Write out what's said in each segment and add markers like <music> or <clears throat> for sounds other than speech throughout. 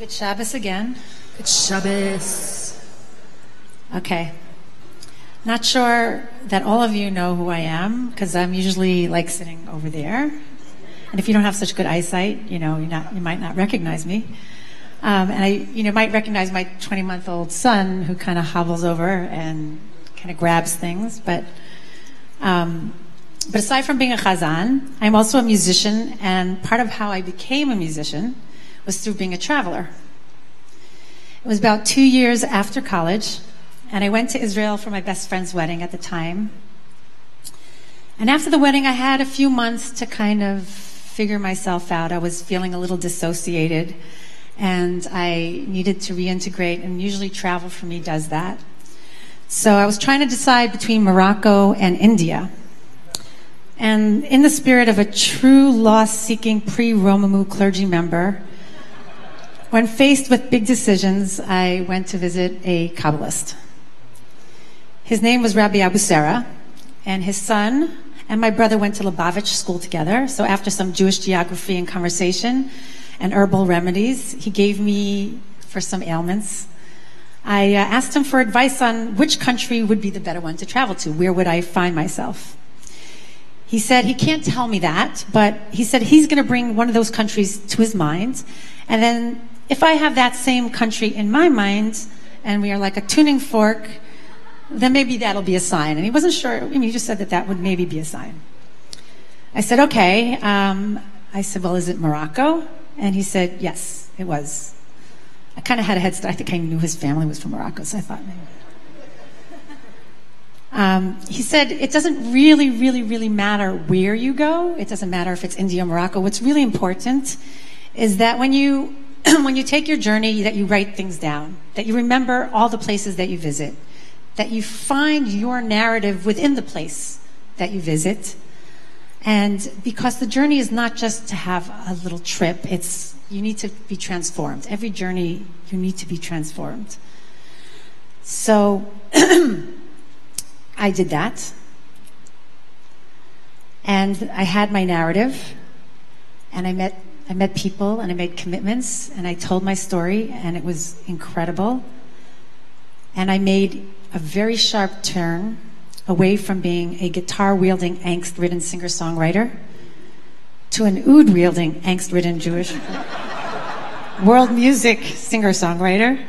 Good Shabbos again. Good Shabbos. Okay. Not sure that all of you know who I am because I'm usually like sitting over there. And if you don't have such good eyesight, you know, not, you might not recognize me. Um, and I, you know, might recognize my 20 month old son who kind of hobbles over and kind of grabs things. But, um, but aside from being a chazan, I'm also a musician, and part of how I became a musician was through being a traveler. It was about two years after college, and I went to Israel for my best friend's wedding at the time. And after the wedding, I had a few months to kind of figure myself out. I was feeling a little dissociated, and I needed to reintegrate, and usually travel for me does that. So I was trying to decide between Morocco and India. And in the spirit of a true loss seeking pre Romemu clergy member, when faced with big decisions, I went to visit a Kabbalist. His name was Rabbi Abu Sera, and his son and my brother went to Lubavitch school together. So after some Jewish geography and conversation and herbal remedies, he gave me for some ailments. I uh, asked him for advice on which country would be the better one to travel to. Where would I find myself? He said he can't tell me that, but he said he's going to bring one of those countries to his mind. And then if I have that same country in my mind, and we are like a tuning fork, then maybe that'll be a sign. And he wasn't sure. I mean, he just said that that would maybe be a sign. I said, okay. Um, I said, well, is it Morocco? And he said, yes, it was. I kind of had a head start. I think I knew his family was from Morocco, so I thought maybe. Um, he said it doesn't really, really, really matter where you go. It doesn't matter if it's India or Morocco. What's really important is that when you <clears throat> when you take your journey, that you write things down, that you remember all the places that you visit, that you find your narrative within the place that you visit, and because the journey is not just to have a little trip, it's you need to be transformed. Every journey, you need to be transformed. So. <clears throat> I did that. And I had my narrative, and I met, I met people, and I made commitments, and I told my story, and it was incredible. And I made a very sharp turn away from being a guitar wielding, angst ridden singer songwriter to an oud wielding, angst ridden Jewish <laughs> world music singer songwriter.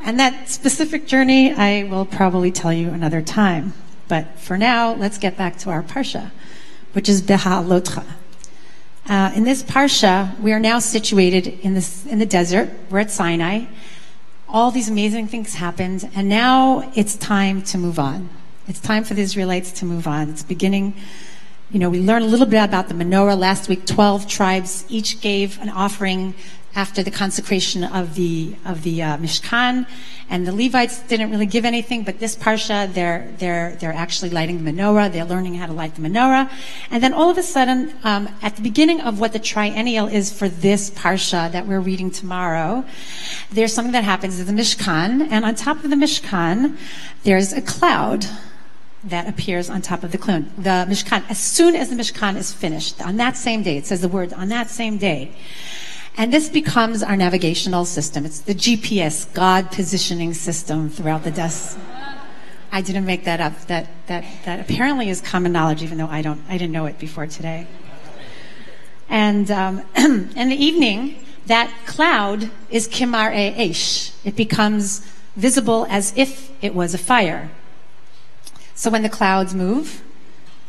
And that specific journey I will probably tell you another time. But for now, let's get back to our Parsha, which is Beha'alotcha. Uh, in this Parsha, we are now situated in, this, in the desert. We're at Sinai. All these amazing things happened, and now it's time to move on. It's time for the Israelites to move on. It's beginning, you know, we learned a little bit about the menorah last week. Twelve tribes each gave an offering after the consecration of the of the uh, Mishkan, and the Levites didn't really give anything. But this parsha, they're they're they're actually lighting the menorah. They're learning how to light the menorah, and then all of a sudden, um, at the beginning of what the triennial is for this parsha that we're reading tomorrow, there's something that happens in the Mishkan, and on top of the Mishkan, there's a cloud that appears on top of the cloud, the Mishkan. As soon as the Mishkan is finished, on that same day, it says the word on that same day. And this becomes our navigational system. It's the GPS, God positioning system throughout the desert. I didn't make that up. That, that, that apparently is common knowledge, even though I, don't, I didn't know it before today. And um, <clears throat> in the evening, that cloud is Kimar Eish. It becomes visible as if it was a fire. So when the clouds move,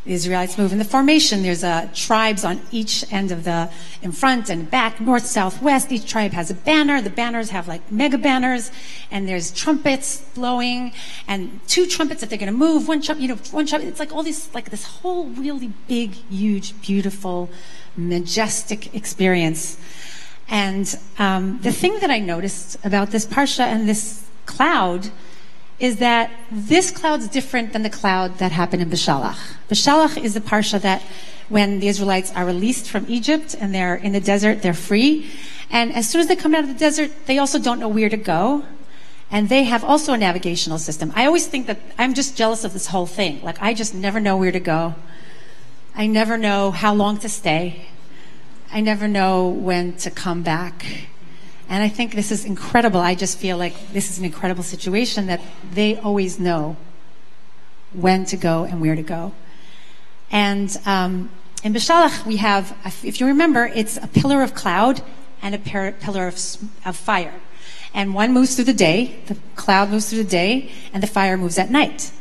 the Israelites move in the formation. There's uh, tribes on each end of the, in front and back, north, south, west. Each tribe has a banner. The banners have like mega banners, and there's trumpets blowing, and two trumpets that they're going to move. One trumpet, you know, one trumpet. It's like all this, like this whole really big, huge, beautiful, majestic experience. And um, the thing that I noticed about this parsha and this cloud is that this cloud's different than the cloud that happened in Beshalach. Beshalach is the parsha that when the Israelites are released from Egypt and they're in the desert, they're free. And as soon as they come out of the desert, they also don't know where to go. And they have also a navigational system. I always think that I'm just jealous of this whole thing. Like, I just never know where to go. I never know how long to stay. I never know when to come back. And I think this is incredible. I just feel like this is an incredible situation that they always know when to go and where to go. And um, in Beshalach, we have, if you remember, it's a pillar of cloud and a pillar of, of fire. And one moves through the day, the cloud moves through the day, and the fire moves at night.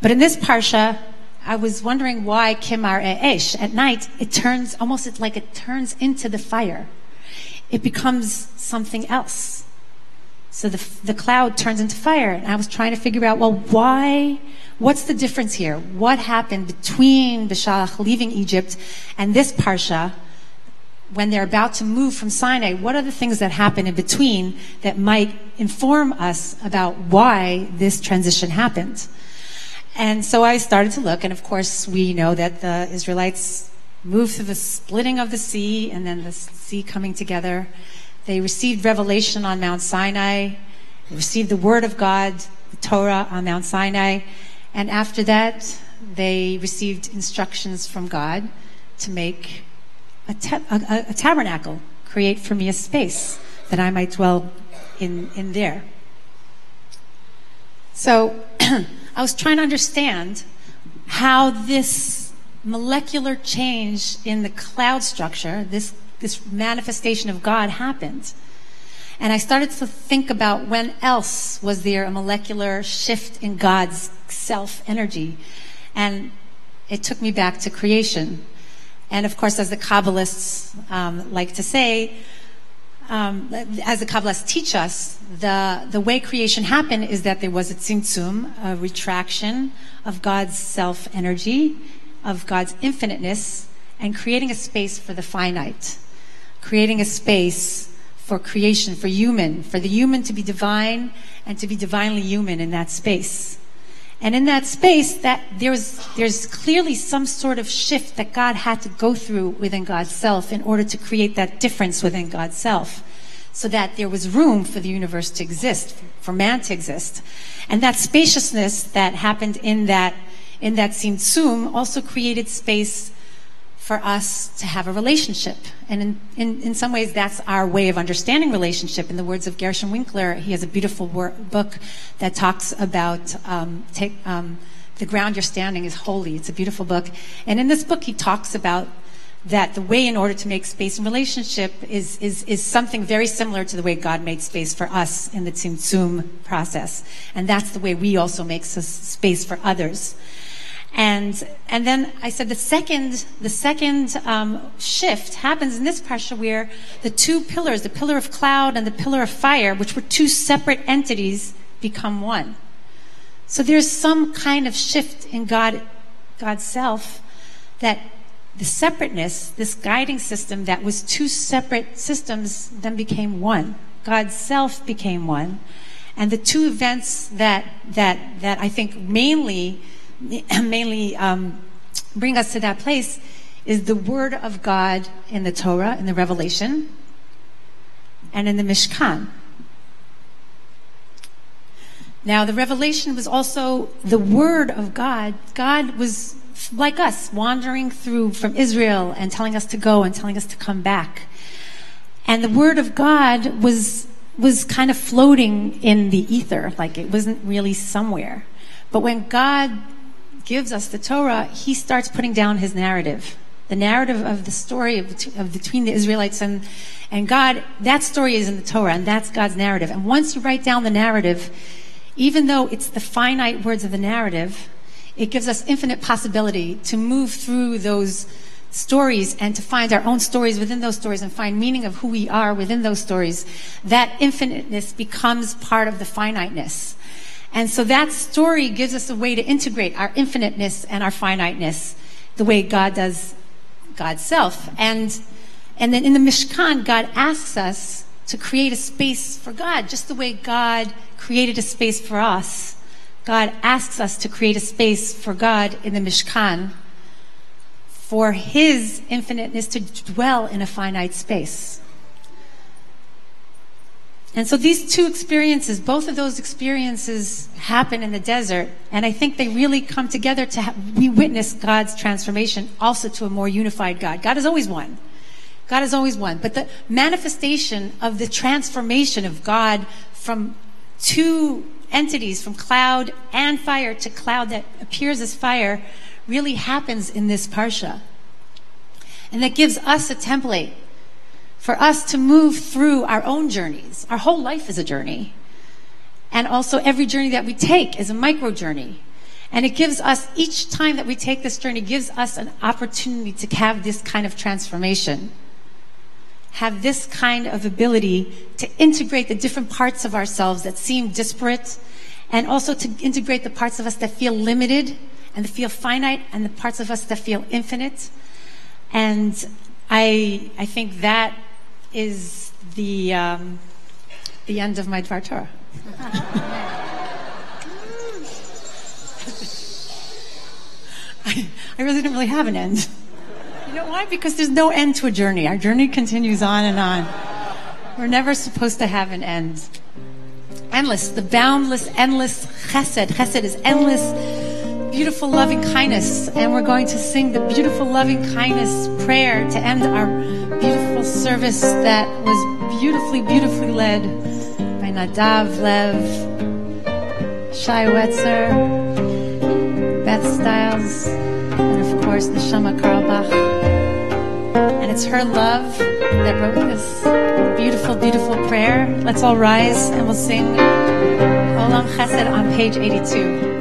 But in this parsha, I was wondering why Kimar E'esh, at night, it turns, almost like it turns into the fire. It becomes something else. So the, the cloud turns into fire. And I was trying to figure out, well, why, what's the difference here? What happened between Beshalach leaving Egypt and this Parsha when they're about to move from Sinai? What are the things that happen in between that might inform us about why this transition happened? And so I started to look, and of course, we know that the Israelites moved through the splitting of the sea and then the sea coming together. They received revelation on Mount Sinai. They received the Word of God, the Torah on Mount Sinai. And after that, they received instructions from God to make a, a, a tabernacle, create for me a space that I might dwell in, in there. So <clears throat> I was trying to understand how this molecular change in the cloud structure, this this manifestation of God happened. And I started to think about when else was there a molecular shift in God's self energy. And it took me back to creation. And of course, as the Kabbalists um, like to say, um, as the Kabbalists teach us, the, the way creation happened is that there was a tzimtzum, a retraction of God's self energy, of God's infiniteness, and creating a space for the finite creating a space for creation, for human, for the human to be divine and to be divinely human in that space. And in that space, that there's there's clearly some sort of shift that God had to go through within God's self in order to create that difference within God's self, so that there was room for the universe to exist, for man to exist, and that spaciousness that happened in that in that tzimtzum also created space for us to have a relationship. And in, in, in, some ways, that's our way of understanding relationship. In the words of Gershon Winkler, he has a beautiful book that talks about um, take, um, the ground you're standing is holy. It's a beautiful book. And in this book, he talks about that the way in order to make space in relationship is, is, is something very similar to the way God made space for us in the Tzimtzum process. And that's the way we also make space for others. And and then I said the second the second um, shift happens in this parsha where the two pillars, the pillar of cloud and the pillar of fire, which were two separate entities, become one. So there's some kind of shift in God God's self that the separateness, this guiding system that was two separate systems, then became one. God's self became one. And the two events that that that I think mainly <clears throat> mainly um, bring us to that place is the Word of God in the Torah, in the Revelation, and in the Mishkan. Now, the revelation was also the Word of God. God was like us, wandering through from Israel and telling us to go and telling us to come back. And the Word of God was, was kind of floating in the ether, like it wasn't really somewhere. But when God gives us the Torah, he starts putting down his narrative. The narrative of the story of, of between the Israelites and, and God, that story is in the Torah, and that's God's narrative. And once you write down the narrative, even though it's the finite words of the narrative, it gives us infinite possibility to move through those stories and to find our own stories within those stories and find meaning of who we are within those stories. That infiniteness becomes part of the finiteness. And so that story gives us a way to integrate our infiniteness and our finiteness the way God does God's self. And, and then in the Mishkan, God asks us to create a space for God, just the way God created a space for us. God asks us to create a space for God in the Mishkan for His infiniteness to dwell in a finite space. And so these two experiences, both of those experiences happen in the desert, and I think they really come together to have, we witness God's transformation also to a more unified God. God is always one. God is always one. But the manifestation of the transformation of God from two entities, from cloud and fire to cloud that appears as fire, really happens in this parsha. And that gives us a template for us to move through our own journeys. Our whole life is a journey. And also every journey that we take is a micro journey. And it gives us, each time that we take this journey, gives us an opportunity to have this kind of transformation. Have this kind of ability to integrate the different parts of ourselves that seem disparate, and also to integrate the parts of us that feel limited and that feel finite, and the parts of us that feel infinite. And I, I think that is the, um, the end of my Dvar Torah. <laughs> I, I really didn't really have an end. You know why? Because there's no end to a journey. Our journey continues on and on. We're never supposed to have an end. Endless, the boundless, endless chesed. Chesed is endless, beautiful, loving kindness. And we're going to sing the beautiful, loving kindness prayer to end our beautiful service that was beautifully, beautifully led by Nadav Lev, Shai Wetzer, Beth Stiles, and of course, Neshama Carlebach. And it's her love that wrote this beautiful, beautiful prayer. Let's all rise and we'll sing Olam Chesed on page 82.